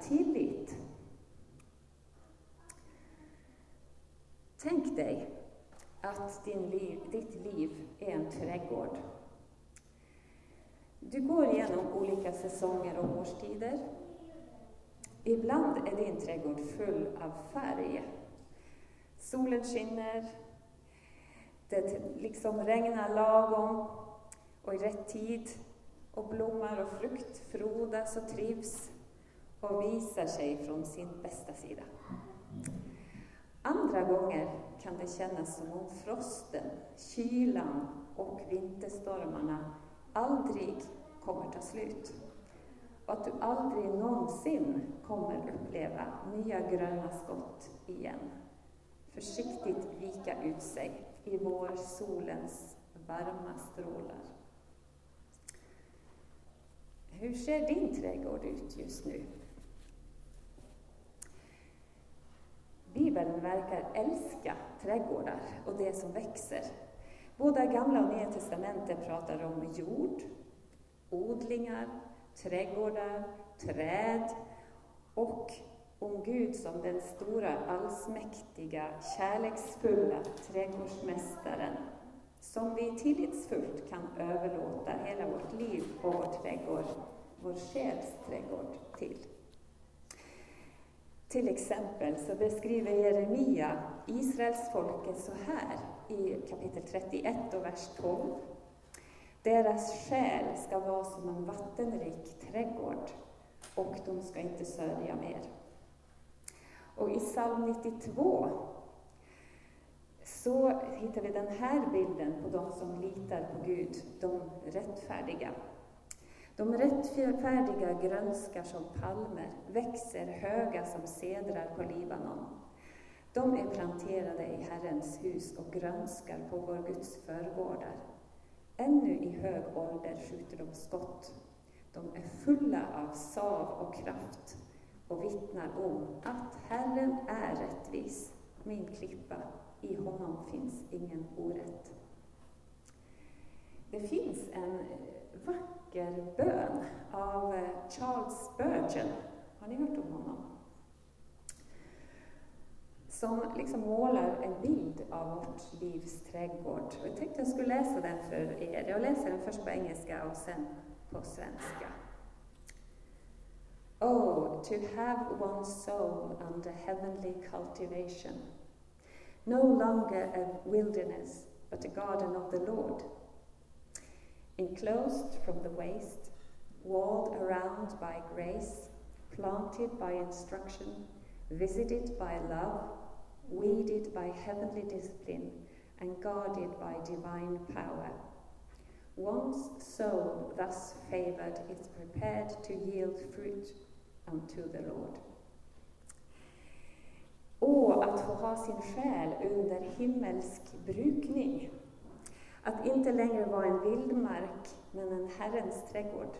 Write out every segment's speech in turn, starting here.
tillit. Tänk dig att din liv, ditt liv är en trädgård. Du går igenom olika säsonger och årstider. Ibland är din trädgård full av färg. Solen skinner, det liksom regnar lagom och i rätt tid och blommar och frukt frodas och trivs och visar sig från sin bästa sida. Andra gånger kan det kännas som om frosten, kylan och vinterstormarna aldrig kommer ta slut. Och att du aldrig någonsin kommer uppleva nya gröna skott igen. Försiktigt vika ut sig i vårsolens varma strålar. Hur ser din trädgård ut just nu? Bibeln verkar älska trädgårdar och det som växer. Både Gamla och Nya testamentet pratar om jord, odlingar, trädgårdar, träd och om Gud som den stora, allsmäktiga, kärleksfulla trädgårdsmästaren som vi tillitsfullt kan överlåta hela vårt liv och vår trädgård, vår själs trädgård till. Till exempel så beskriver Jeremia Israels folket så här i kapitel 31 och vers 12. Deras själ ska vara som en vattenrik trädgård och de ska inte sörja mer. Och i psalm 92 så hittar vi den här bilden på de som litar på Gud, de rättfärdiga. De rättfärdiga grönskar som palmer, växer höga som sedrar på Libanon. De är planterade i Herrens hus och grönskar på vår Guds förgårdar. Ännu i hög ålder skjuter de skott. De är fulla av sav och kraft och vittnar om att Herren är rättvis, min klippa, i honom finns ingen orätt. Det finns en vacker bön av eh, Charles Spurgeon. Har ni hört om honom? Som liksom målar en bild av vårt livs trädgård. Jag tänkte jag skulle läsa den för er. Jag läser den först på engelska och sen på svenska. Oh, to have one's soul under heavenly cultivation. No longer a wilderness, but a garden of the Lord enclosed from the waste, walled around by grace, planted by instruction, visited by love, weeded by heavenly discipline, and guarded by divine power. One's soul, thus favored, is prepared to yield fruit unto the Lord. Och att få ha sin själ under himmelsk brukning. Att inte längre vara en vildmark, men en Herrens trädgård.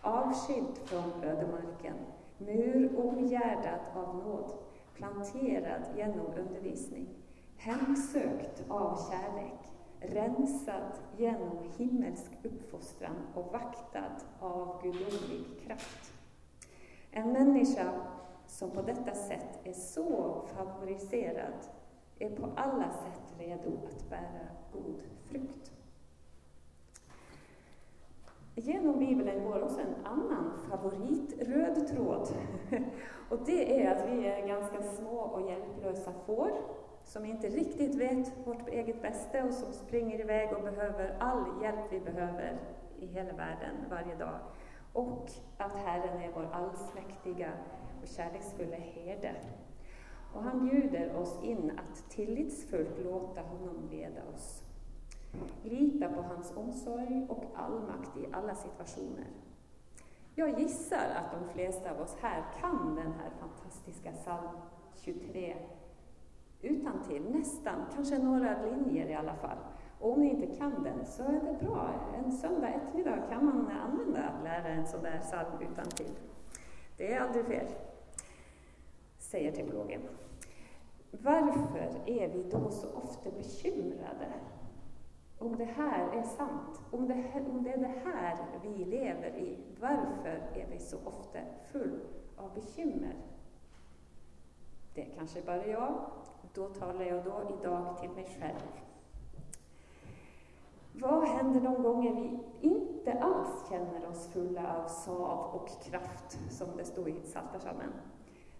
Avskild från ödemarken, mur omgärdad av nåd, planterad genom undervisning, hemsökt av kärlek, rensad genom himmelsk uppfostran och vaktad av gudomlig kraft. En människa som på detta sätt är så favoriserad är på alla sätt redo att bära god frukt. Genom Bibeln går också en annan favoritröd tråd. Och det är att vi är ganska små och hjälplösa får som inte riktigt vet vårt eget bästa och som springer iväg och behöver all hjälp vi behöver i hela världen varje dag. Och att Herren är vår allsmäktiga och kärleksfulla herde. Och han bjuder oss in att tillitsfullt låta honom leda oss. Lita på hans omsorg och allmakt i alla situationer. Jag gissar att de flesta av oss här kan den här fantastiska psalm 23 utan till nästan, kanske några linjer i alla fall. Och om ni inte kan den så är det bra. En söndag eftermiddag kan man använda att lära en sån där psalm utan till. Det är aldrig fel, säger teologen. Varför är vi då så ofta bekymrade om det här är sant, om det, om det är det här vi lever i, varför är vi så ofta full av bekymmer? Det är kanske bara jag. Då talar jag då idag till mig själv. Vad händer de gånger vi inte alls känner oss fulla av sav och kraft, som det står i Psaltarpsalmen?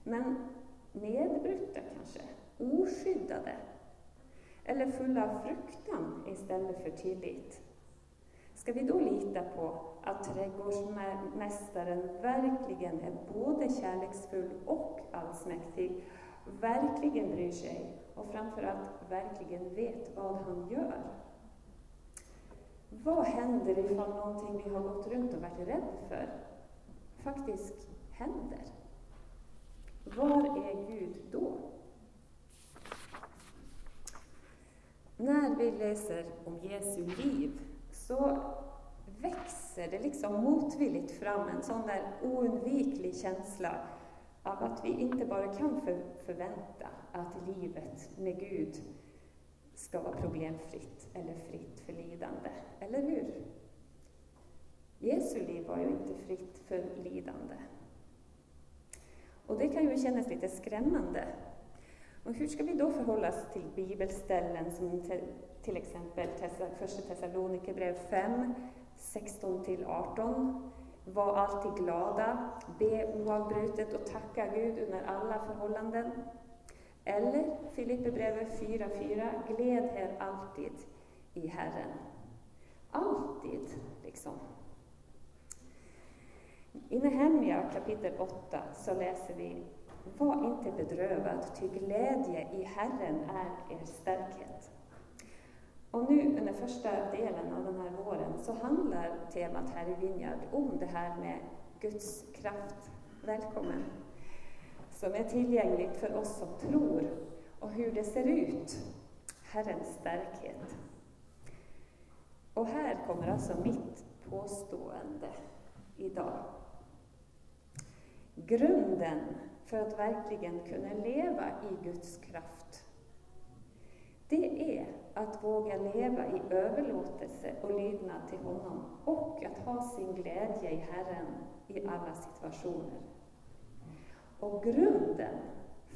Men nedbrutna kanske, oskyddade, eller fulla av fruktan istället för tillit? Ska vi då lita på att trädgårdsmästaren verkligen är både kärleksfull och allsmäktig, verkligen bryr sig och framförallt verkligen vet vad han gör? Vad händer ifall någonting vi har gått runt och varit rädda för faktiskt händer? Var är Gud då? När vi läser om Jesu liv så växer det liksom motvilligt fram en sån där oundviklig känsla av att vi inte bara kan för, förvänta att livet med Gud ska vara problemfritt eller fritt för lidande. Eller hur? Jesu liv var ju inte fritt för lidande. Och det kan ju kännas lite skrämmande. Och hur ska vi då förhålla oss till bibelställen som till exempel Första Thessalonikerbrev 5, 16-18. Var alltid glada, be oavbrutet och tacka Gud under alla förhållanden. Eller Filipperbrevet 4.4. Gläd er alltid i Herren. Alltid, liksom. I Nehemja kapitel 8 så läser vi var inte bedrövad, ty glädje i Herren är er starkhet. Och nu under första delen av den här våren så handlar temat här i Vinjard om det här med Guds kraft. Välkommen! som är tillgängligt för oss som tror och hur det ser ut, Herrens starkhet. Och här kommer alltså mitt påstående idag. Grunden för att verkligen kunna leva i Guds kraft, det är att våga leva i överlåtelse och lydnad till honom och att ha sin glädje i Herren i alla situationer. Och grunden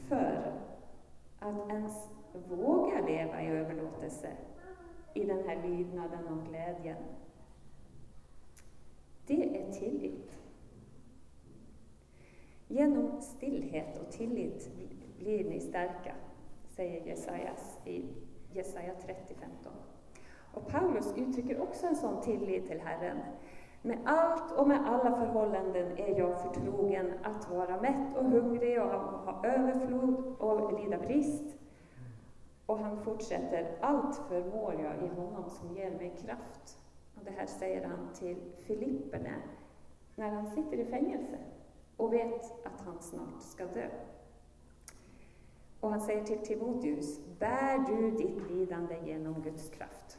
för att ens våga leva i överlåtelse, i den här lydnaden och glädjen, det är tillit. Genom stillhet och tillit blir ni starka, säger Jesajas i Jesaja 30.15. Och Paulus uttrycker också en sån tillit till Herren med allt och med alla förhållanden är jag förtrogen att vara mätt och hungrig och ha överflod och lida brist. Och han fortsätter, allt förmår jag i honom som ger mig kraft. Och det här säger han till Filipperna när han sitter i fängelse och vet att han snart ska dö. Och han säger till Timoteus, bär du ditt lidande genom Guds kraft.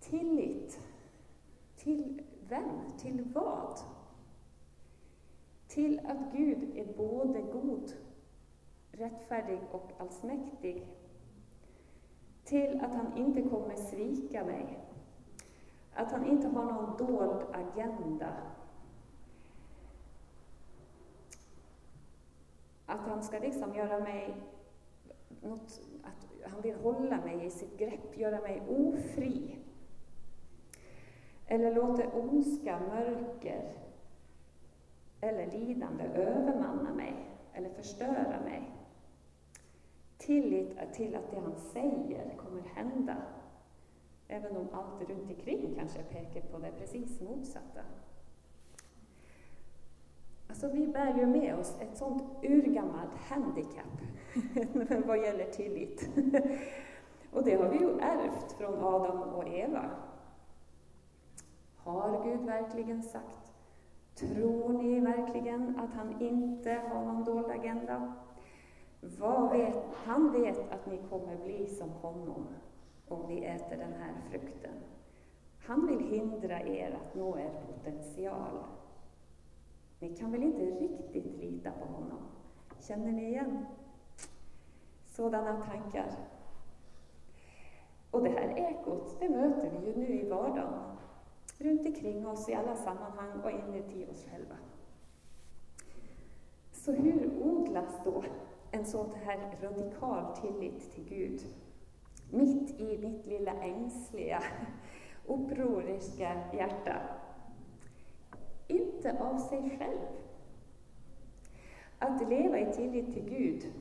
Tillit till vem? Till vad? Till att Gud är både god, rättfärdig och allsmäktig. Till att han inte kommer svika mig. Att han inte har någon dold agenda. Att han ska liksom göra mig något, att han vill hålla mig i sitt grepp, göra mig ofri eller låter ondska, mörker eller lidande övermanna mig eller förstöra mig. Tillit till att det han säger kommer hända, även om allt runt omkring kanske pekar på det precis motsatta. Alltså, vi bär ju med oss ett sånt urgammalt handikapp vad gäller tillit. och det har vi ju ärvt från Adam och Eva. Har Gud verkligen sagt? Tror ni verkligen att han inte har någon dold agenda? Vad vet, han vet att ni kommer bli som honom om ni äter den här frukten. Han vill hindra er att nå er potential. Ni kan väl inte riktigt lita på honom? Känner ni igen sådana tankar? Och det här ekot, det möter vi ju nu i vardagen. Runt omkring oss i alla sammanhang och inuti oss själva. Så hur odlas då en sån här radikal tillit till Gud? Mitt i mitt lilla ängsliga, upproriska hjärta. Inte av sig själv. Att leva i tillit till Gud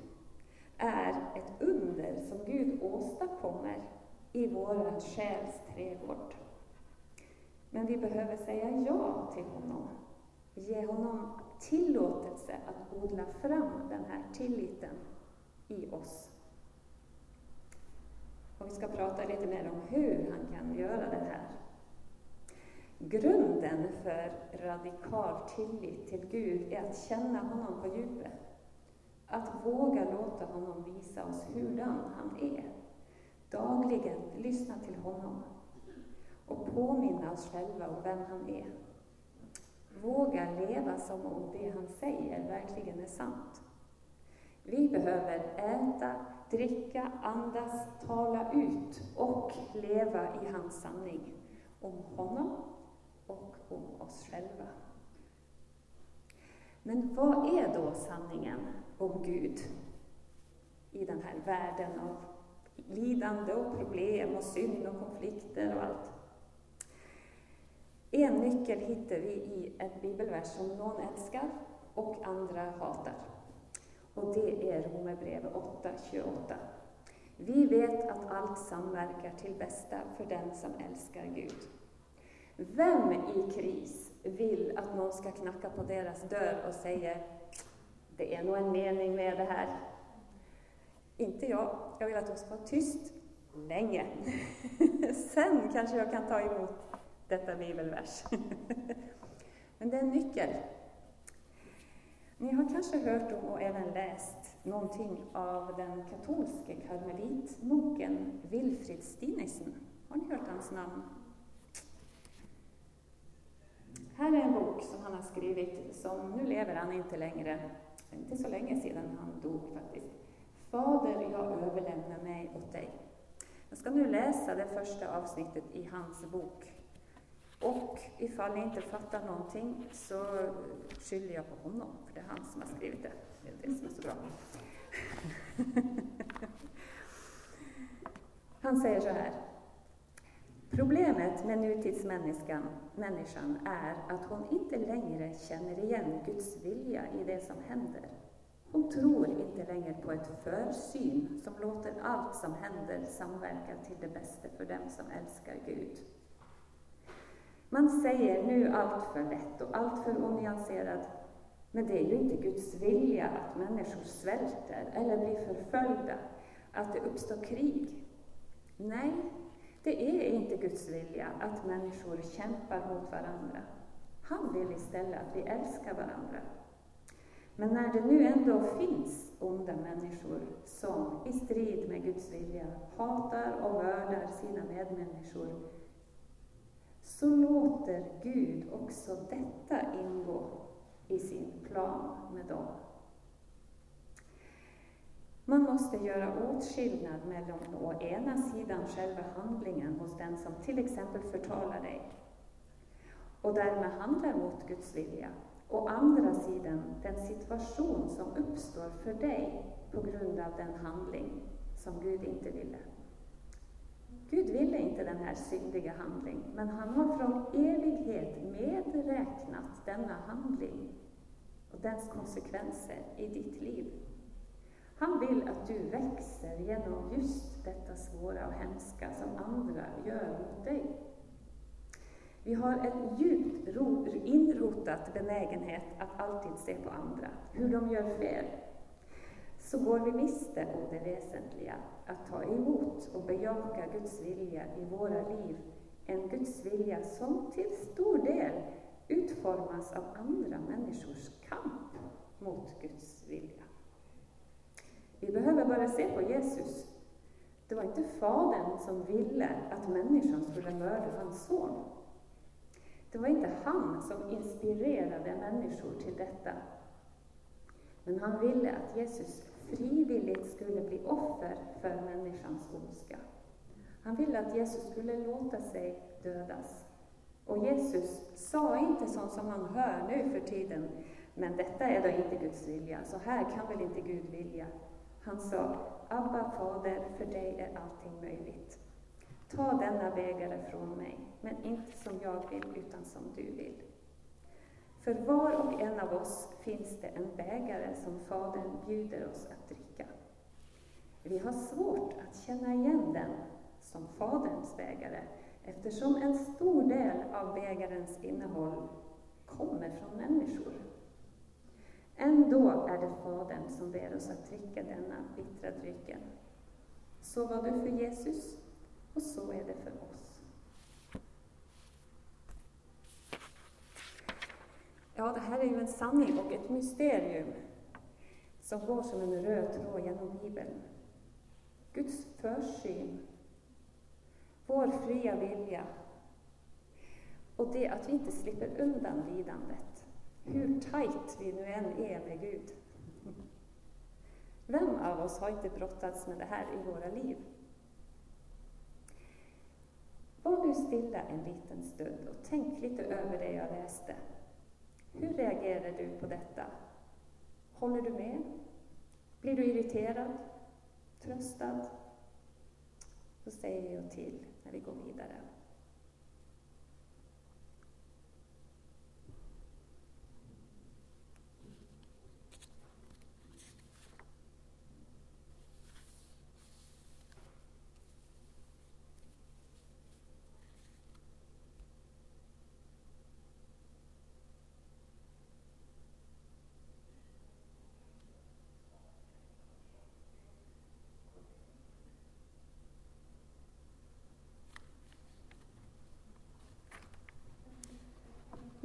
är ett under som Gud åstadkommer i vår själs trädgård. Men vi behöver säga ja till honom. Ge honom tillåtelse att odla fram den här tilliten i oss. Och vi ska prata lite mer om hur han kan göra det här. Grunden för radikal tillit till Gud är att känna honom på djupet. Att våga låta honom visa oss hurdan han är. Dagligen lyssna till honom och påminna oss själva om vem han är. Våga leva som om det han säger verkligen är sant. Vi behöver äta, dricka, andas, tala ut och leva i hans sanning om honom och om oss själva. Men vad är då sanningen om Gud i den här världen av lidande och problem och synd och konflikter och allt? En nyckel hittar vi i ett bibelvers som någon älskar och andra hatar. Och det är Romarbrevet 8.28. Vi vet att allt samverkar till bästa för den som älskar Gud. Vem i kris vill att någon ska knacka på deras dörr och säga det är nog en mening med det här? Inte jag. Jag vill att de ska vara tyst länge. Sen kanske jag kan ta emot detta bibelvers. Men det är en nyckel. Ni har kanske hört om och även läst någonting av den katolske karmelitmunken Wilfrid Stinesen. Har ni hört hans namn? Här är en bok som han har skrivit, som nu lever han inte längre, inte så länge sedan han dog faktiskt. Fader, jag överlämnar mig åt dig. Jag ska nu läsa det första avsnittet i hans bok. Och ifall ni inte fattar någonting så skyller jag på honom, för det är han som har skrivit det. Det är det som är så bra. Han säger så här. Problemet med nutidsmänniskan människan är att hon inte längre känner igen Guds vilja i det som händer. Hon tror inte längre på ett försyn som låter allt som händer samverka till det bästa för dem som älskar Gud. Man säger nu allt för lätt och allt för onyanserat, men det är ju inte Guds vilja att människor svälter eller blir förföljda, att det uppstår krig. Nej, det är inte Guds vilja att människor kämpar mot varandra. Han vill istället att vi älskar varandra. Men när det nu ändå finns onda människor som i strid med Guds vilja hatar och mördar sina medmänniskor, så låter Gud också detta ingå i sin plan med dem. Man måste göra åtskillnad mellan å ena sidan själva handlingen hos den som till exempel förtalar dig och därmed handlar mot Guds vilja, å andra sidan den situation som uppstår för dig på grund av den handling som Gud inte ville. Gud ville inte den här syndiga handling, men han har från evighet medräknat denna handling och dess konsekvenser i ditt liv. Han vill att du växer genom just detta svåra och hemska som andra gör mot dig. Vi har en djupt inrotat benägenhet att alltid se på andra, hur de gör fel. Så går vi miste om det väsentliga, att ta emot och bejaka Guds vilja i våra liv, en Guds vilja som till stor del utformas av andra människors kamp mot Guds vilja. Vi behöver bara se på Jesus. Det var inte Fadern som ville att människan skulle mörda hans son. Det var inte han som inspirerade människor till detta. Men han ville att Jesus frivilligt skulle bli offer för människans ondska. Han ville att Jesus skulle låta sig dödas. Och Jesus sa inte sånt som man hör nu för tiden, men detta är då inte Guds vilja, så här kan väl inte Gud vilja. Han sa, Abba fader, för dig är allting möjligt. Ta denna bägare från mig, men inte som jag vill, utan som du vill. För var och en av oss finns det en bägare som Fadern bjuder oss att dricka. Vi har svårt att känna igen den som Faderns bägare, eftersom en stor del av bägarens innehåll kommer från människor. Ändå är det Fadern som ber oss att dricka denna bittra drycken. Så var det för Jesus, och så är det för oss. Ja, det här är ju en sanning och ett mysterium som går som en röd tråd genom Bibeln. Guds försyn, vår fria vilja och det att vi inte slipper undan lidandet, hur tajt vi nu än är med Gud. Vem av oss har inte brottats med det här i våra liv? Var nu stilla en liten stund och tänk lite över det jag läste. Hur reagerar du på detta? Håller du med? Blir du irriterad? Tröstad? Då säger jag till när vi går vidare.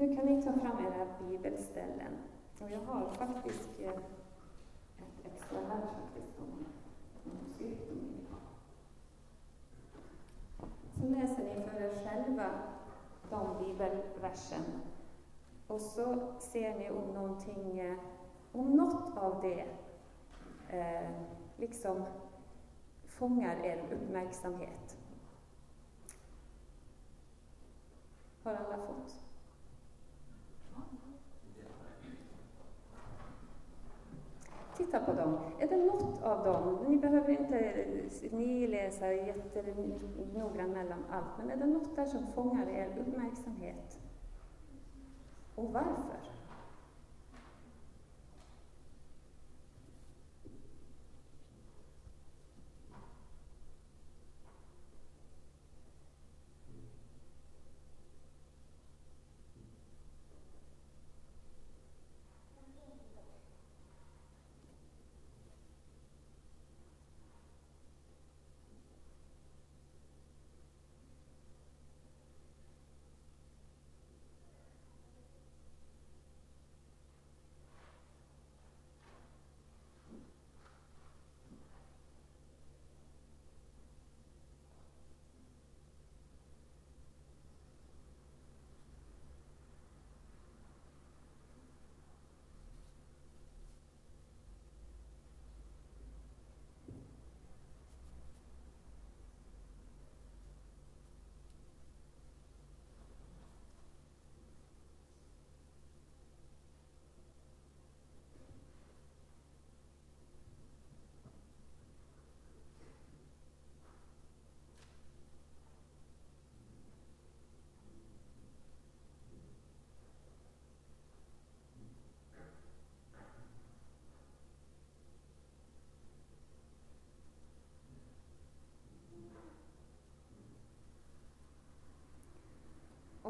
Nu kan ni ta fram era bibelställen. Och jag har faktiskt eh, ett extra här faktiskt om Så läser ni för er själva de bibelversen. Och så ser ni om någonting, eh, om något av det eh, liksom fångar er uppmärksamhet. Har alla fått? Titta på dem. Är det något av dem, ni behöver inte ni läsa jättenoggrant mellan allt, men är det något där som fångar er uppmärksamhet? Och varför?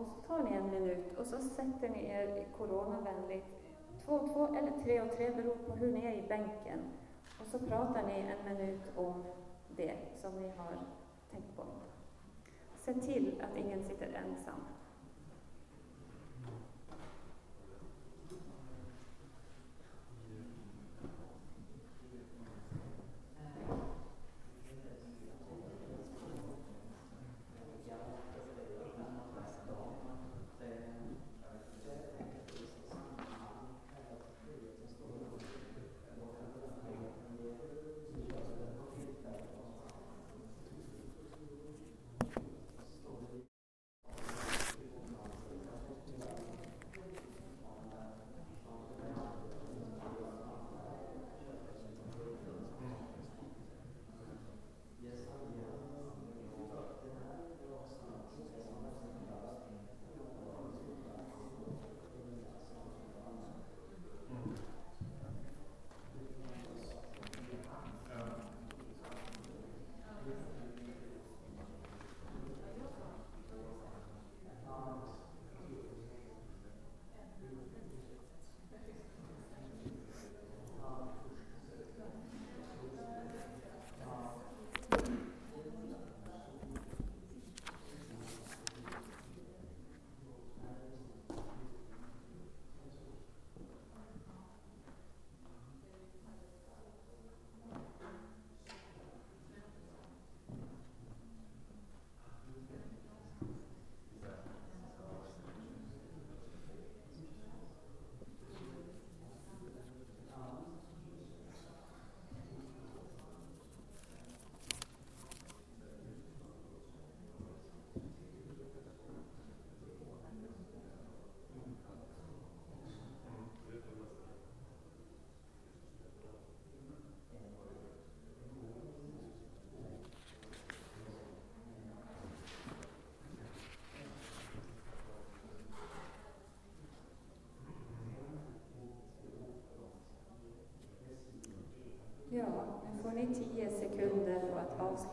Och så tar ni en minut och så sätter ni er coronavänligt, två och två eller tre och tre, beror på hur ni är i bänken. Och så pratar ni en minut om det som ni har tänkt på. Se till att ingen sitter ensam.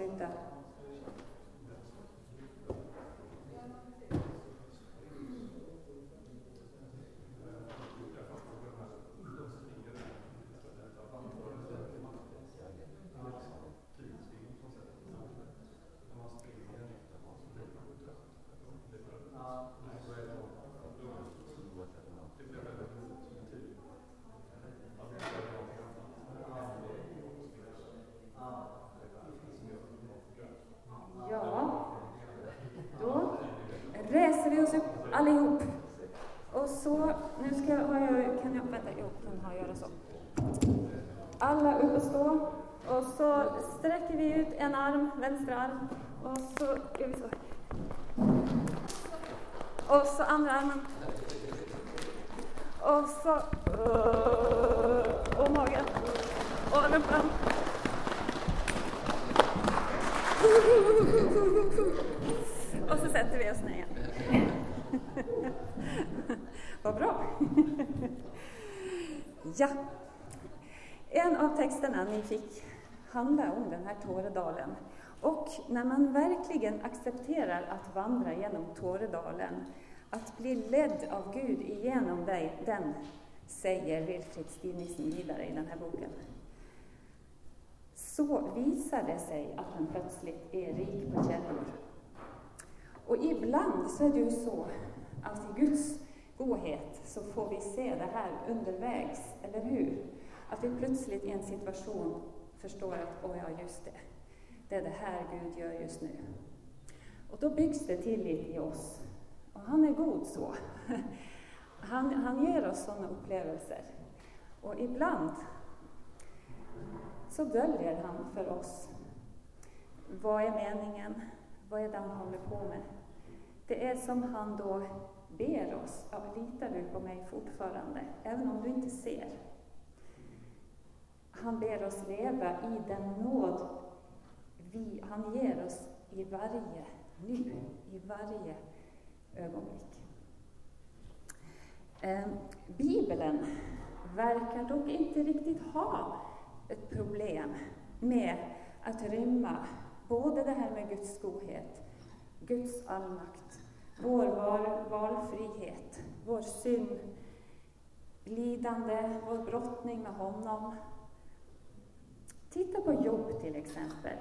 sustentar. Gör vi så. Och så andra armen. Och så... Eh, och magen. Och rumpan. Och så sätter vi oss ner igen. Vad bra. Ja. En av texterna ni fick handlar om den här Tåredalen. Och när man verkligen accepterar att vandra genom Tåredalen, att bli ledd av Gud igenom dig, den, säger Wilfrid Stinnissen vidare i den här boken, så visar det sig att man plötsligt är rik på källor. Och ibland så är det ju så att i Guds godhet så får vi se det här undervägs, eller hur? Att vi plötsligt i en situation förstår att, åh ja, just det, det är det här Gud gör just nu. Och då byggs det tillit i oss. Och han är god så. Han, han ger oss sådana upplevelser. Och ibland så döljer han för oss vad är meningen, vad är det han håller på med. Det är som han då ber oss, ja, litar du på mig fortfarande, även om du inte ser? Han ber oss leva i den nåd vi, han ger oss i varje nu, i varje ögonblick. Eh, Bibeln verkar dock inte riktigt ha ett problem med att rymma både det här med Guds godhet, Guds allmakt, vår val, valfrihet, vår synd, lidande, vår brottning med honom. Titta på Jobb till exempel.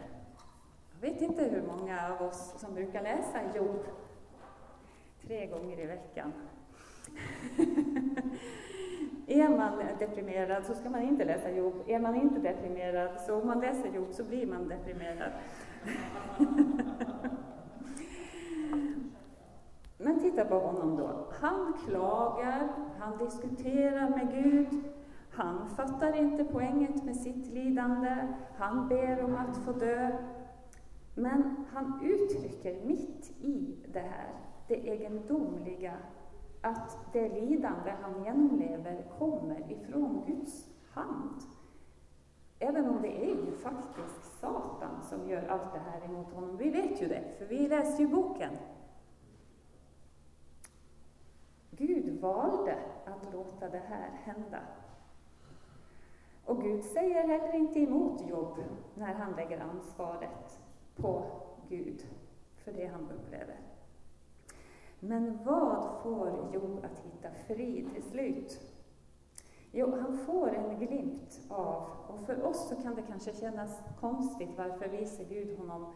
Jag vet inte hur många av oss som brukar läsa Job tre gånger i veckan. Är man deprimerad så ska man inte läsa Job. Är man inte deprimerad, så om man läser Job så blir man deprimerad. Men titta på honom då. Han klagar, han diskuterar med Gud, han fattar inte poänget med sitt lidande, han ber om att få dö. Men han uttrycker mitt i det här, det egendomliga, att det lidande han genomlever kommer ifrån Guds hand. Även om det är ju faktiskt Satan som gör allt det här emot honom. Vi vet ju det, för vi läser ju boken. Gud valde att låta det här hända. Och Gud säger heller inte emot Jobb när han lägger ansvaret på Gud för det han upplever. Men vad får Job att hitta frid till slut? Jo, han får en glimt av, och för oss så kan det kanske kännas konstigt, varför visar Gud honom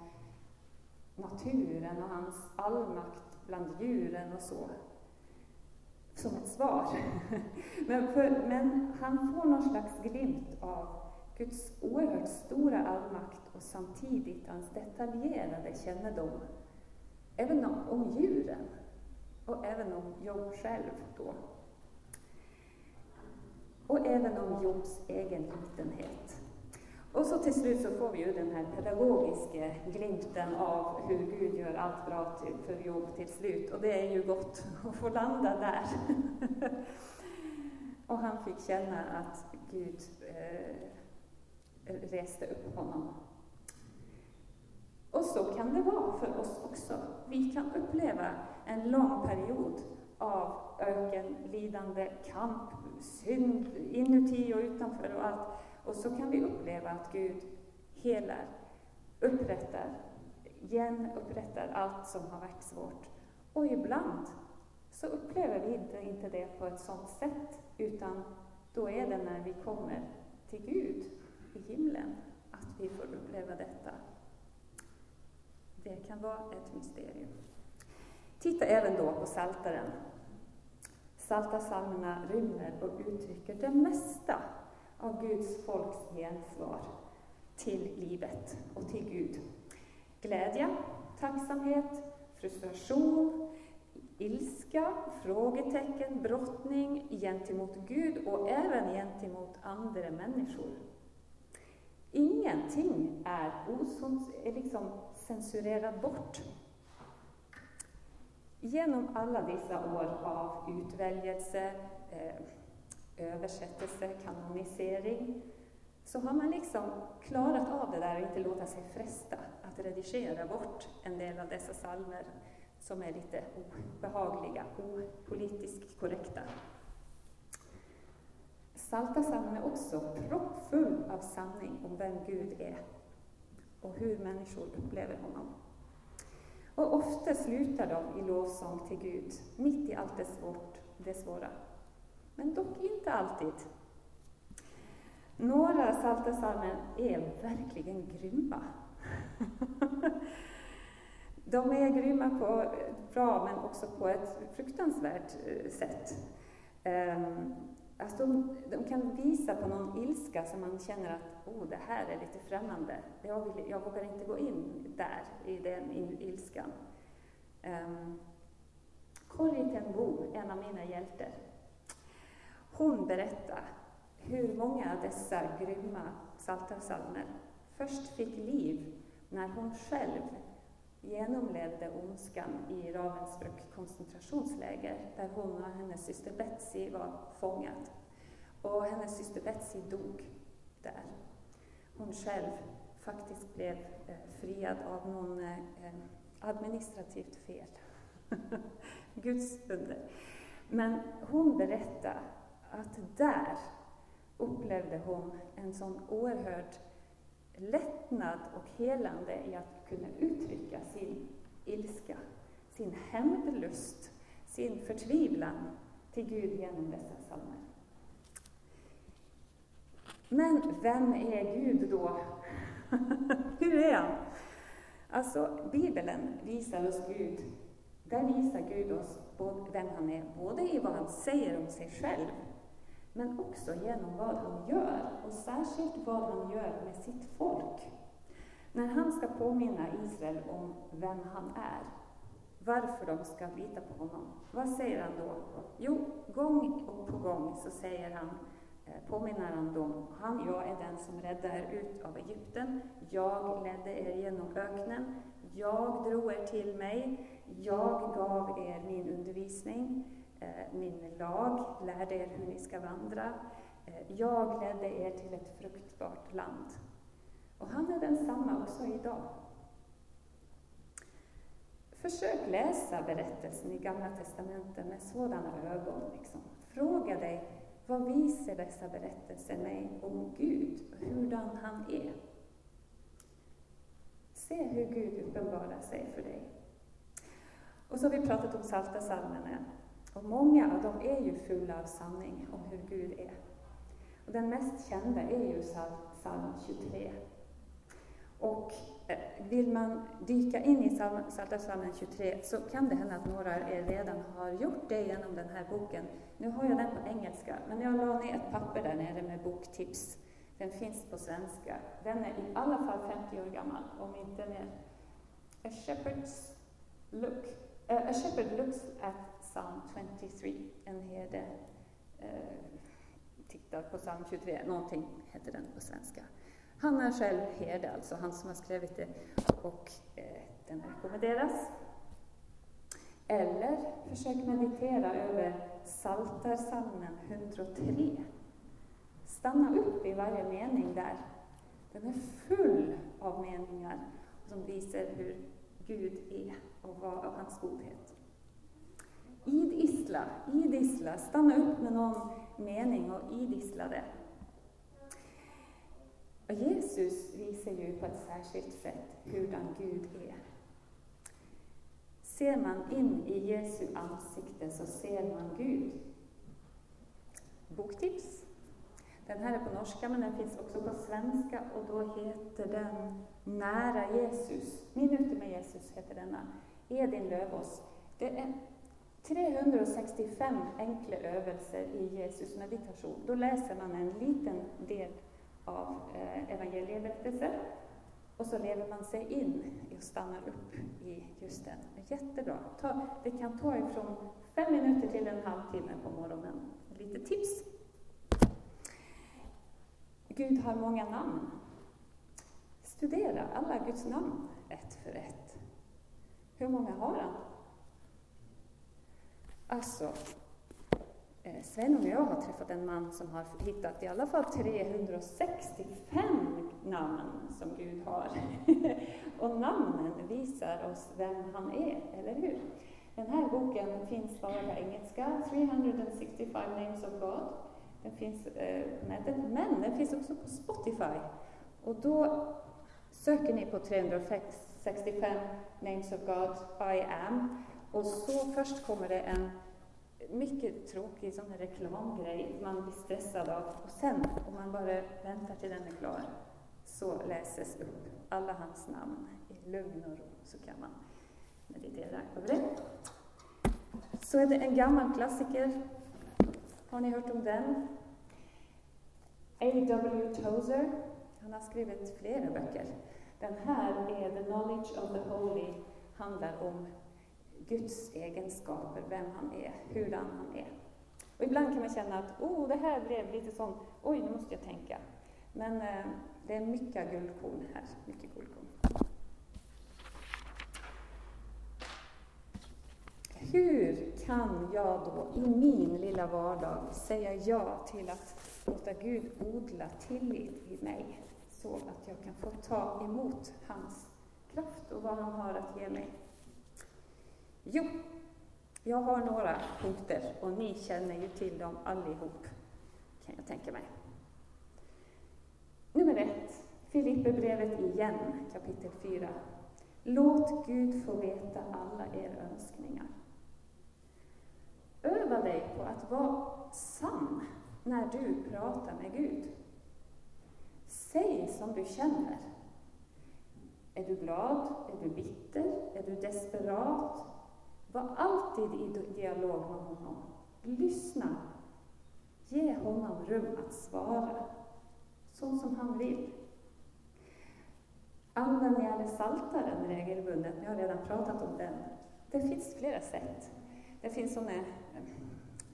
naturen och hans allmakt bland djuren och så, som ett svar. men, för, men han får någon slags glimt av Guds oerhört stora allmakt och samtidigt hans detaljerade kännedom, även om, om djuren och även om Job själv då. Och även om Jobs egen litenhet. Och så till slut så får vi ju den här pedagogiska glimten av hur Gud gör allt bra till, för Job till slut. Och det är ju gott att få landa där. och han fick känna att Gud eh, reste upp honom. Och så kan det vara för oss också. Vi kan uppleva en lång period av ökenlidande, kamp, synd inuti och utanför och allt. Och så kan vi uppleva att Gud helar upprättar, genupprättar allt som har varit svårt. Och ibland så upplever vi inte, inte det på ett sådant sätt, utan då är det när vi kommer till Gud i himlen att vi får uppleva detta. Det kan vara ett mysterium. Titta även då på Saltaren. Saltarsalmerna rymmer och uttrycker det mesta av Guds folks gensvar till livet och till Gud. Glädje, tacksamhet, frustration, ilska, frågetecken, brottning gentemot Gud och även gentemot andra människor. Ingenting är, är eh, liksom censurerat bort. Genom alla dessa år av utväljelse, eh, översättelse, kanonisering, så har man liksom klarat av det där och inte låta sig fresta att redigera bort en del av dessa salmer som är lite obehagliga, opolitiskt korrekta. Psaltarpsalmen är också proppfull av sanning om vem Gud är och hur människor upplever honom. Och ofta slutar de i lovsång till Gud, mitt i allt det, svårt, det svåra. Men dock inte alltid. Några psaltarpsalmer är verkligen grymma. De är grymma på bra, men också på ett fruktansvärt eh, sätt. Ehm, Alltså de, de, kan visa på någon ilska som man känner att oh, det här är lite främmande. Jag, vill, jag vågar inte gå in där, i den ilskan. Um, Corrie ten Boom, en av mina hjältar, hon berättar hur många av dessa grymma psaltarpsalmer först fick liv när hon själv genomlevde ondskan i Ravensbrück koncentrationsläger där hon och hennes syster Betsy var fångad. Och hennes syster Betsy dog där. Hon själv faktiskt blev eh, friad av någon eh, administrativt fel. Guds under. Men hon berättade att där upplevde hon en sån oerhörd lättnad och helande i att kunna uttrycka sin ilska, sin hämndlust, sin förtvivlan till Gud genom dessa psalmer. Men vem är Gud då? Hur är han? Alltså, Bibeln visar oss Gud. Där visar Gud oss vem han är, både i vad han säger om sig själv, men också genom vad han gör, och särskilt vad han gör med sitt folk. När han ska påminna Israel om vem han är, varför de ska lita på honom, vad säger han då? Jo, gång och på gång så säger han, eh, påminner han dem, han, jag är den som räddade er ut av Egypten, jag ledde er genom öknen, jag drog er till mig, jag gav er min undervisning, eh, min lag, lärde er hur ni ska vandra. Eh, jag ledde er till ett fruktbart land. Och han är densamma också idag. Försök läsa berättelsen i Gamla testamentet med sådana ögon. Liksom. Fråga dig, vad visar dessa berättelser mig om Gud och hurdan han är? Se hur Gud uppenbarar sig för dig. Och så har vi pratat om Salta. Och många av dem är ju fulla av sanning om hur Gud är. Och den mest kända är ju psalm 23. Och eh, vill man dyka in i Psaltarpsalmen 23 så kan det hända att några av er redan har gjort det genom den här boken. Nu har jag den på engelska, men jag la ner ett papper där nere med boktips. Den finns på svenska. Den är i alla fall 50 år gammal, om inte mer. A shepherd's look. Uh, a shepherd looks at psalm 23, en herde eh, tittar på psalm 23, någonting heter den på svenska. Han är själv herde, alltså han som har skrivit det, och eh, den rekommenderas. Eller försök meditera över Psaltarpsalmen 103. Stanna upp i varje mening där. Den är full av meningar som visar hur Gud är och vad av hans godhet. Idissla, idissla, stanna upp med någon mening och idissla det. Och Jesus visar ju på ett särskilt sätt hurdan Gud är. Ser man in i Jesu ansikte så ser man Gud. Boktips. Den här är på norska, men den finns också på svenska och då heter den Nära Jesus. Minuter med Jesus heter denna. Edin Lövås. Det är 365 enkla övelser i Jesus meditation. Då läser man en liten del av eh, evangelieberättelsen och så lever man sig in och stannar upp i just den. Jättebra. Ta, det kan ta ifrån fem minuter till en halvtimme på morgonen. Lite tips. Gud har många namn. Studera alla Guds namn ett för ett. Hur många har han? Alltså, Eh, Sven och jag har träffat en man som har hittat i alla fall 365 namn som Gud har. och namnen visar oss vem han är, eller hur? Den här boken finns bara på engelska, 365 Names of God. Den finns eh, nätet, men den finns också på Spotify. Och då söker ni på 365 Names of God, I am, och så först kommer det en mycket tråkig sån här reklamgrej man blir stressad av. Och sen, om man bara väntar till den är klar, så läses upp alla hans namn i lugn och ro, så kan man meditera över det. Så är det en gammal klassiker. Har ni hört om den? A.W. Tozer. Han har skrivit flera böcker. Den här är The Knowledge of the Holy, handlar om Guds egenskaper, vem han är, hurdan han är. Och ibland kan man känna att oh, det här blev lite sån, oj, nu måste jag tänka. Men eh, det är mycket guldkorn här, mycket guldkorn. Hur kan jag då i min lilla vardag säga ja till att låta Gud odla tillit i mig så att jag kan få ta emot hans kraft och vad han har att ge mig? Jo, jag har några punkter och ni känner ju till dem allihop, kan jag tänka mig. Nummer ett, Filipperbrevet igen, kapitel 4. Låt Gud få veta alla era önskningar. Öva dig på att vara sann när du pratar med Gud. Säg som du känner. Är du glad? Är du bitter? Är du desperat? Var alltid i dialog med honom. Lyssna. Ge honom rum att svara, så som han vill. Använd gärna Saltaren regelbundet. Jag har redan pratat om den. Det finns flera sätt. Det finns sådana, eh,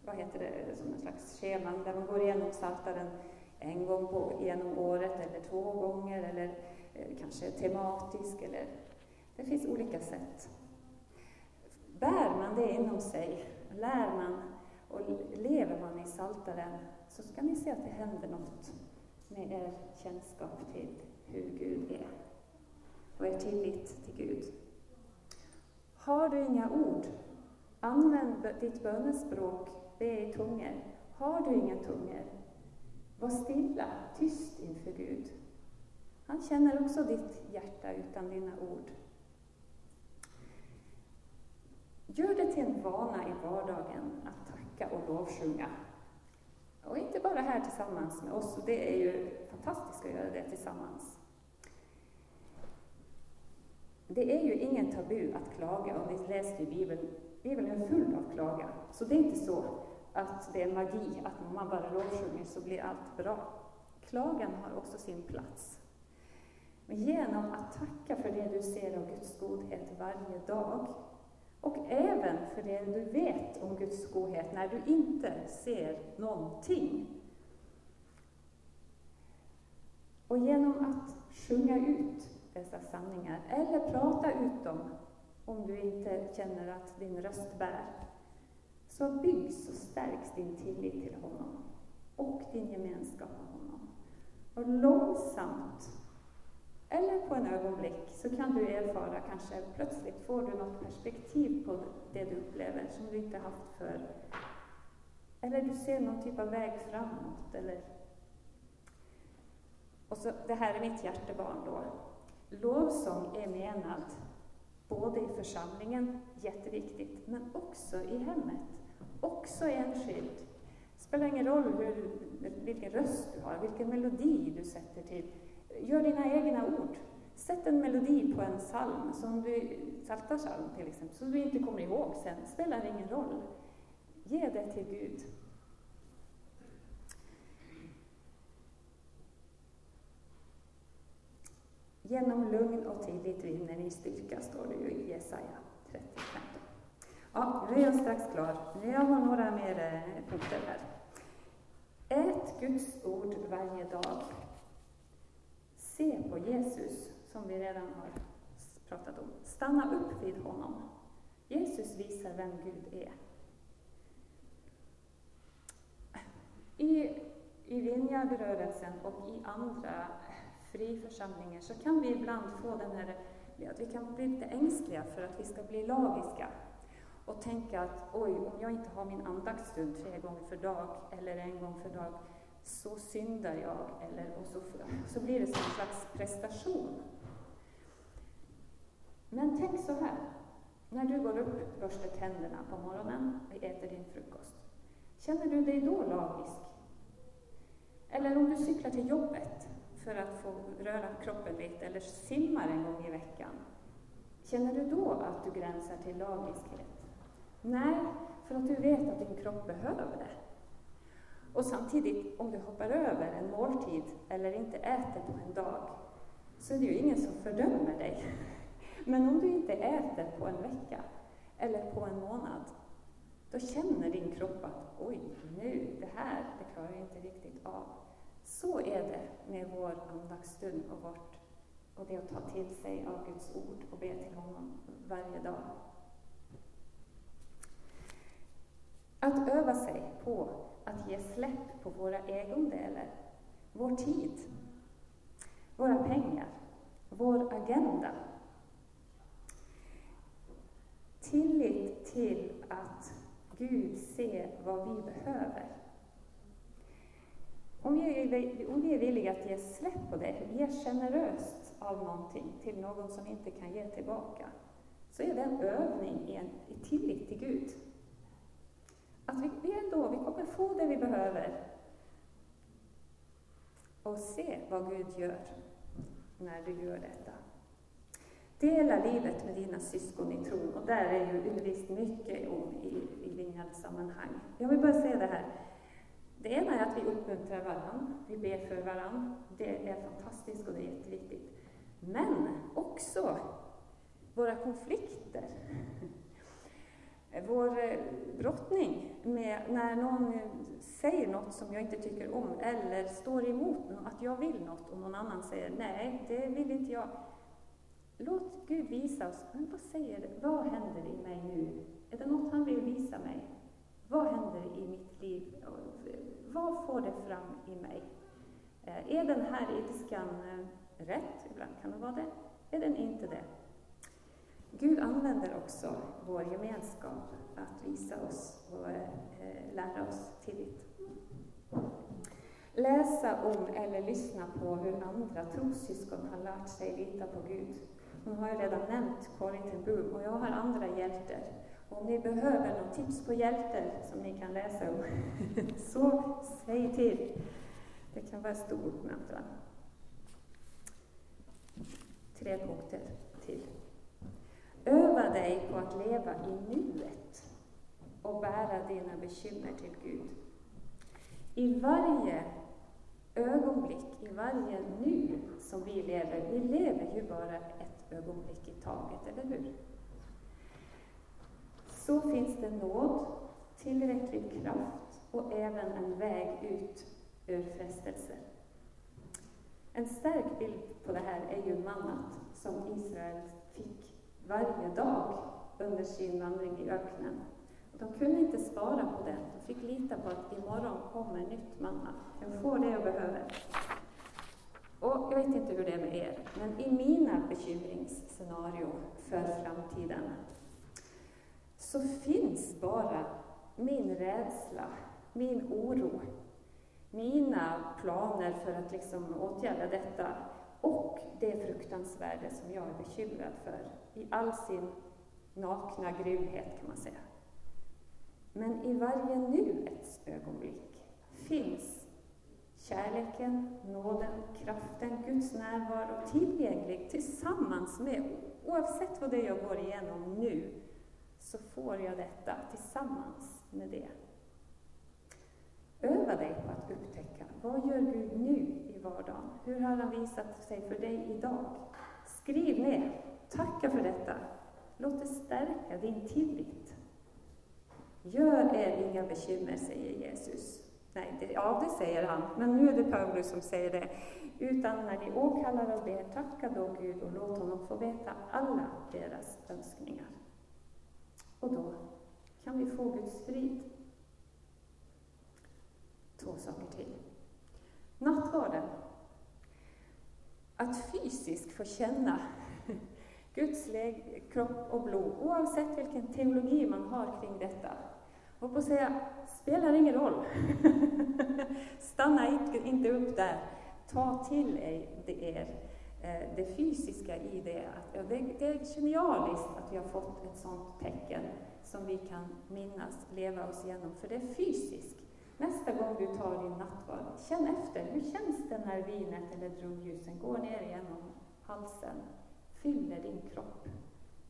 vad heter det, som en slags scheman där man går igenom Saltaren en gång på, genom året eller två gånger eller eh, kanske tematisk. Eller, det finns olika sätt. Bär man det inom sig, lär man och lever man i Saltaren så ska ni se att det händer något med er kännskap till hur Gud är och er tillit till Gud. Har du inga ord, använd ditt bönespråk, be i tungor. Har du inga tungor, var stilla, tyst inför Gud. Han känner också ditt hjärta utan dina ord. Gör det till en vana i vardagen att tacka och lovsjunga. Och inte bara här tillsammans med oss, det är ju fantastiskt att göra det tillsammans. Det är ju ingen tabu att klaga, och vi läser i Bibeln, Bibeln är full av klaga. Så det är inte så att det är magi, att om man bara lovsjunger så blir allt bra. Klagan har också sin plats. Men genom att tacka för det du ser av Guds godhet varje dag, och även för det du vet om Guds godhet när du inte ser någonting. Och genom att sjunga ut dessa sanningar, eller prata ut dem om du inte känner att din röst bär, så byggs och stärks din tillit till honom och din gemenskap med honom. Och långsamt eller på en ögonblick så kan du erfara, kanske plötsligt får du något perspektiv på det du upplever som du inte haft förr. Eller du ser någon typ av väg framåt. Eller... Och så, det här är mitt hjärtebarn då. Lovsång är menad både i församlingen, jätteviktigt, men också i hemmet, också enskilt. Det spelar ingen roll hur, vilken röst du har, vilken melodi du sätter till. Gör dina egna ord. Sätt en melodi på en psalm, som du, Psaltarpsalm till exempel, som du inte kommer ihåg sen. Det spelar ingen roll. Ge det till Gud. Genom lugn och tillit vinner ni styrka, står det ju i Jesaja 35. Ja, nu är jag strax klar. Jag har några mer eh, punkter här. Ät Guds ord varje dag. Se på Jesus, som vi redan har pratat om. Stanna upp vid honom. Jesus visar vem Gud är. I, i Vinjardrörelsen och i andra friförsamlingar så kan vi ibland få den här, att vi kan bli lite ängsliga för att vi ska bli lagiska och tänka att oj, om jag inte har min andaktsstund tre gånger för dag eller en gång för dag så syndar jag, eller, och så, så blir det som en slags prestation. Men tänk så här, när du går upp, borstar tänderna på morgonen och äter din frukost, känner du dig då lagisk? Eller om du cyklar till jobbet för att få röra kroppen lite, eller simmar en gång i veckan, känner du då att du gränsar till lagiskhet? Nej, för att du vet att din kropp behöver det. Och samtidigt, om du hoppar över en måltid eller inte äter på en dag, så är det ju ingen som fördömer dig. Men om du inte äter på en vecka eller på en månad, då känner din kropp att oj, nu, det här, det klarar jag inte riktigt av. Så är det med vår andaktsstund och, vårt, och det att ta till sig av Guds ord och be till honom varje dag. Att öva sig på att ge släpp på våra ägodelar, vår tid, våra pengar, vår agenda. Tillit till att Gud ser vad vi behöver. Om vi, är, om vi är villiga att ge släpp på det, ge generöst av någonting till någon som inte kan ge tillbaka, så är det en övning i, en, i tillit till Gud. Att vi, vi ändå, vi kommer få det vi behöver. Och se vad Gud gör när du gör detta. Dela livet med dina syskon i tron, och där är ju undervisat mycket om i, i sammanhang. Jag vill bara säga det här. Det ena är att vi uppmuntrar varandra, vi ber för varandra. Det är fantastiskt och det är jätteviktigt. Men också våra konflikter. Vår eh, brottning med när någon säger något som jag inte tycker om eller står emot att jag vill något och någon annan säger nej, det vill inte jag. Låt Gud visa oss, men vad säger det? Vad händer i mig nu? Är det något han vill visa mig? Vad händer i mitt liv? Vad får det fram i mig? Eh, är den här ilskan eh, rätt? Ibland kan det vara det. Är den inte det? Gud använder också vår gemenskap att visa oss och eh, lära oss tillit. Läsa om eller lyssna på hur andra trossyskon har lärt sig lita på Gud. Hon har ju redan nämnt Karin ten Boom och jag har andra hjältar. Om ni behöver något tips på hjältar som ni kan läsa om, så säg till. Det kan vara stor uppmuntran. Tre punkter till. Öva dig på att leva i nuet och bära dina bekymmer till Gud. I varje ögonblick, i varje nu som vi lever, vi lever ju bara ett ögonblick i taget, eller hur? Så finns det nåd, tillräcklig kraft och även en väg ut ur frestelser. En stark bild på det här är ju mannat som Israel fick varje dag under sin vandring i öknen. De kunde inte spara på det. De fick lita på att imorgon kommer nytt manna. Jag får det jag behöver. Och jag vet inte hur det är med er, men i mina bekymringsscenario för framtiden så finns bara min rädsla, min oro. mina planer för att liksom åtgärda detta och det fruktansvärda som jag är bekymrad för i all sin nakna grymhet kan man säga. Men i varje nuets ögonblick finns kärleken, nåden, kraften, Guds närvaro tillgänglig tillsammans med, oavsett vad det är jag går igenom nu, så får jag detta tillsammans med det. Öva dig på att upptäcka, vad gör Gud nu i vardagen? Hur har han visat sig för dig idag? Skriv ner, tacka för detta. Låt det stärka din tillit. Gör er inga bekymmer, säger Jesus. Nej, det, ja, det säger han, men nu är det Paulus som säger det. Utan när ni åkallar och ber, tacka då Gud och låt honom få veta alla deras önskningar. Och då kan vi få Guds frid. Två saker till. Nattvarden. Att fysiskt få känna Guds kropp och blod, oavsett vilken teologi man har kring detta. Och på säga, spelar ingen roll. Stanna inte upp där. Ta till er det eh, fysiska i det. Det är genialiskt att vi har fått ett sådant tecken som vi kan minnas, leva oss igenom, för det är fysiskt. Nästa gång du tar din nattvard, känn efter. Hur känns det när vinet eller drogljusen går ner genom halsen, fyller din kropp?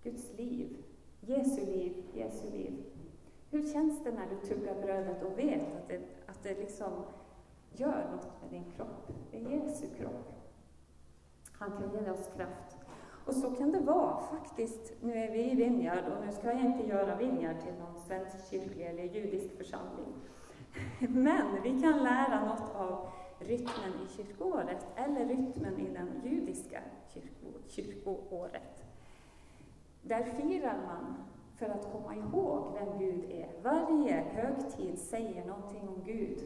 Guds liv, Jesu liv, Jesu liv. Hur känns det när du tuggar brödet och vet att det, att det liksom gör något med din kropp? Det är Jesu kropp. Han kan ge oss kraft. Och så kan det vara faktiskt. Nu är vi i Vinjard och nu ska jag inte göra Vinjard till någon svensk kyrklig eller judisk församling. Men vi kan lära något av rytmen i kyrkoåret eller rytmen i den judiska kyrko, kyrkoåret. Där firar man för att komma ihåg vem Gud är. Varje högtid säger någonting om Gud.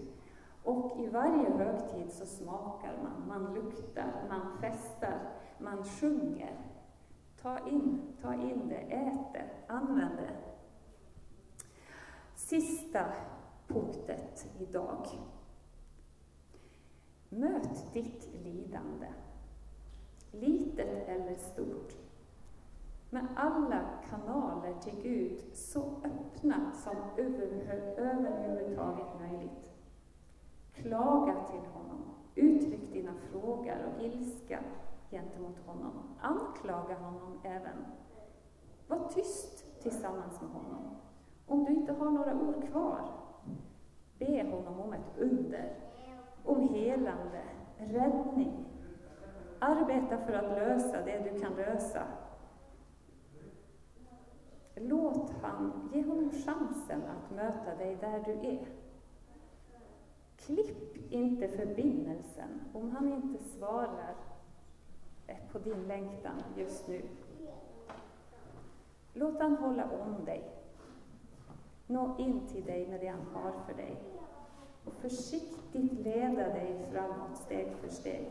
Och i varje högtid så smakar man, man luktar, man festar, man sjunger. Ta in, ta in det, ät det, använd det. Sista punktet idag. Möt ditt lidande, litet eller stort, med alla kanaler till Gud så öppna som överhuvudtaget möjligt. Klaga till honom, uttryck dina frågor och ilska gentemot honom. Anklaga honom även. Var tyst tillsammans med honom. Om du inte har några ord kvar, be honom om ett under, om helande, räddning. Arbeta för att lösa det du kan lösa Låt han, ge honom chansen att möta dig där du är. Klipp inte förbindelsen om han inte svarar på din längtan just nu. Låt han hålla om dig. Nå in till dig med det han har för dig. Och försiktigt riktigt leda dig framåt steg för steg.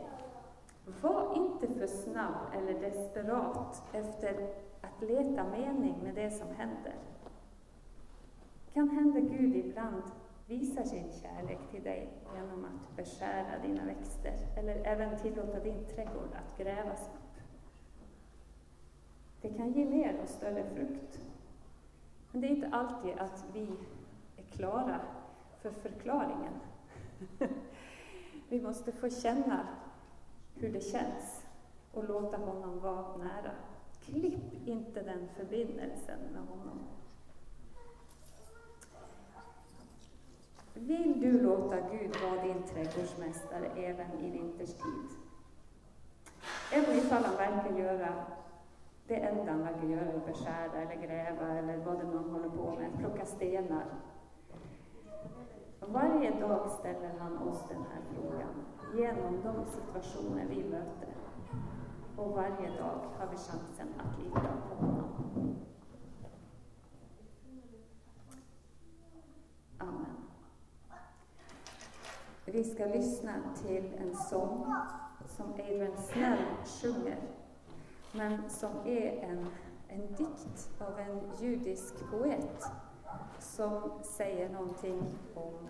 Var inte för snabb eller desperat efter att leta mening med det som händer. Kan hända Gud ibland visar sin kärlek till dig genom att beskära dina växter eller även tillåta din trädgård att grävas upp. Det kan ge mer och större frukt. Men det är inte alltid att vi är klara för förklaringen. vi måste få känna hur det känns och låta honom vara nära. Klipp inte den förbindelsen med honom. Vill du låta Gud vara din trädgårdsmästare även i vinterstid? Även ifall han verkar göra det enda han verkar göra beskära eller gräva eller vad det nu håller på med, plocka stenar. Varje dag ställer han oss den här frågan genom de situationer vi möter och varje dag har vi chansen att lita på honom. Amen. Vi ska lyssna till en sång som Adrian Snell sjunger, men som är en, en dikt av en judisk poet som säger någonting om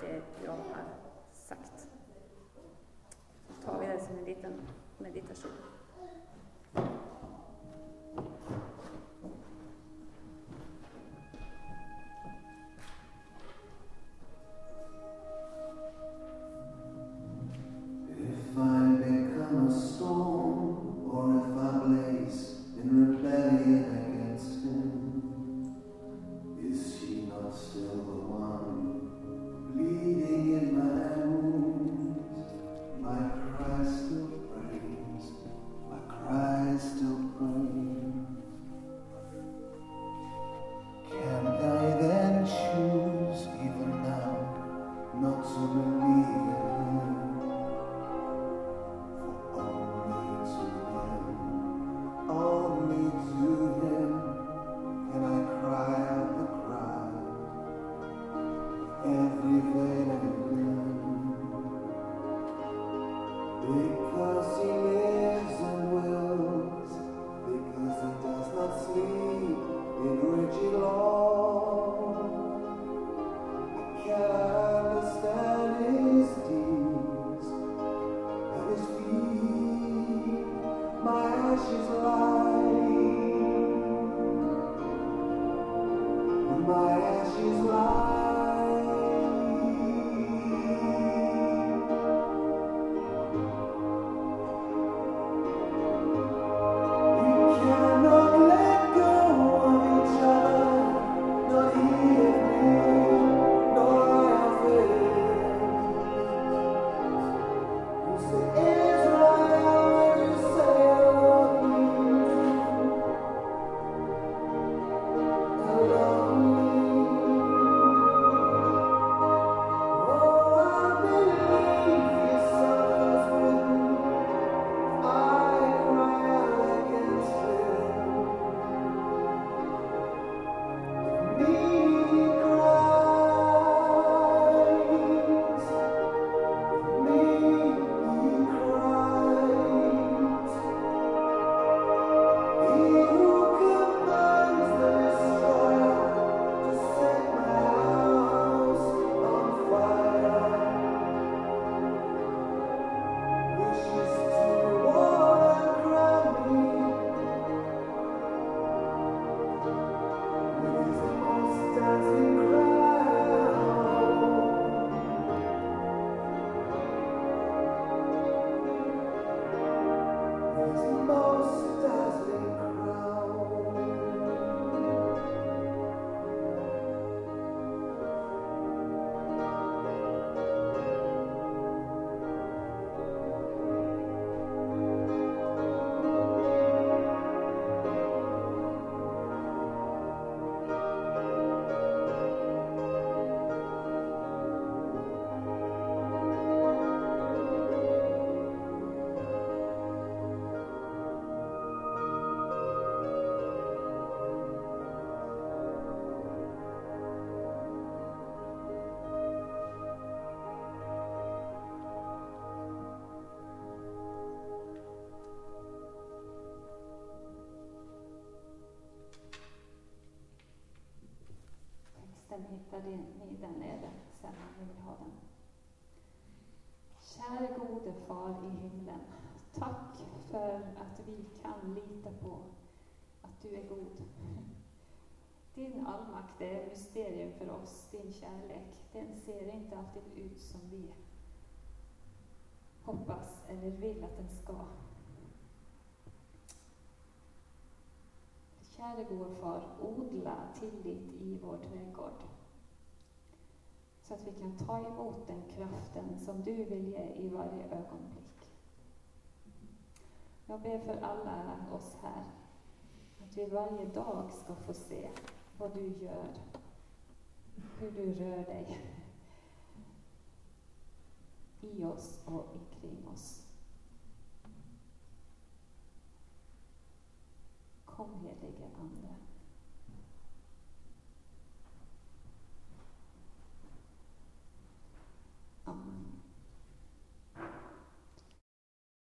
det jag har sagt. Då tar vi det som en liten meditation. Hittar ni där nere sen om ni vill ha den. Käre gode Far i himlen. Tack för att vi kan lita på att du är god. Din allmakt är ett mysterium för oss, din kärlek. Den ser inte alltid ut som vi hoppas eller vill att den ska. Käre gode far, odla tillit i vår trädgård. Så att vi kan ta emot den kraften som du vill ge i varje ögonblick. Jag ber för alla oss här, att vi varje dag ska få se vad du gör, hur du rör dig i oss och omkring oss. Kom helige Ande.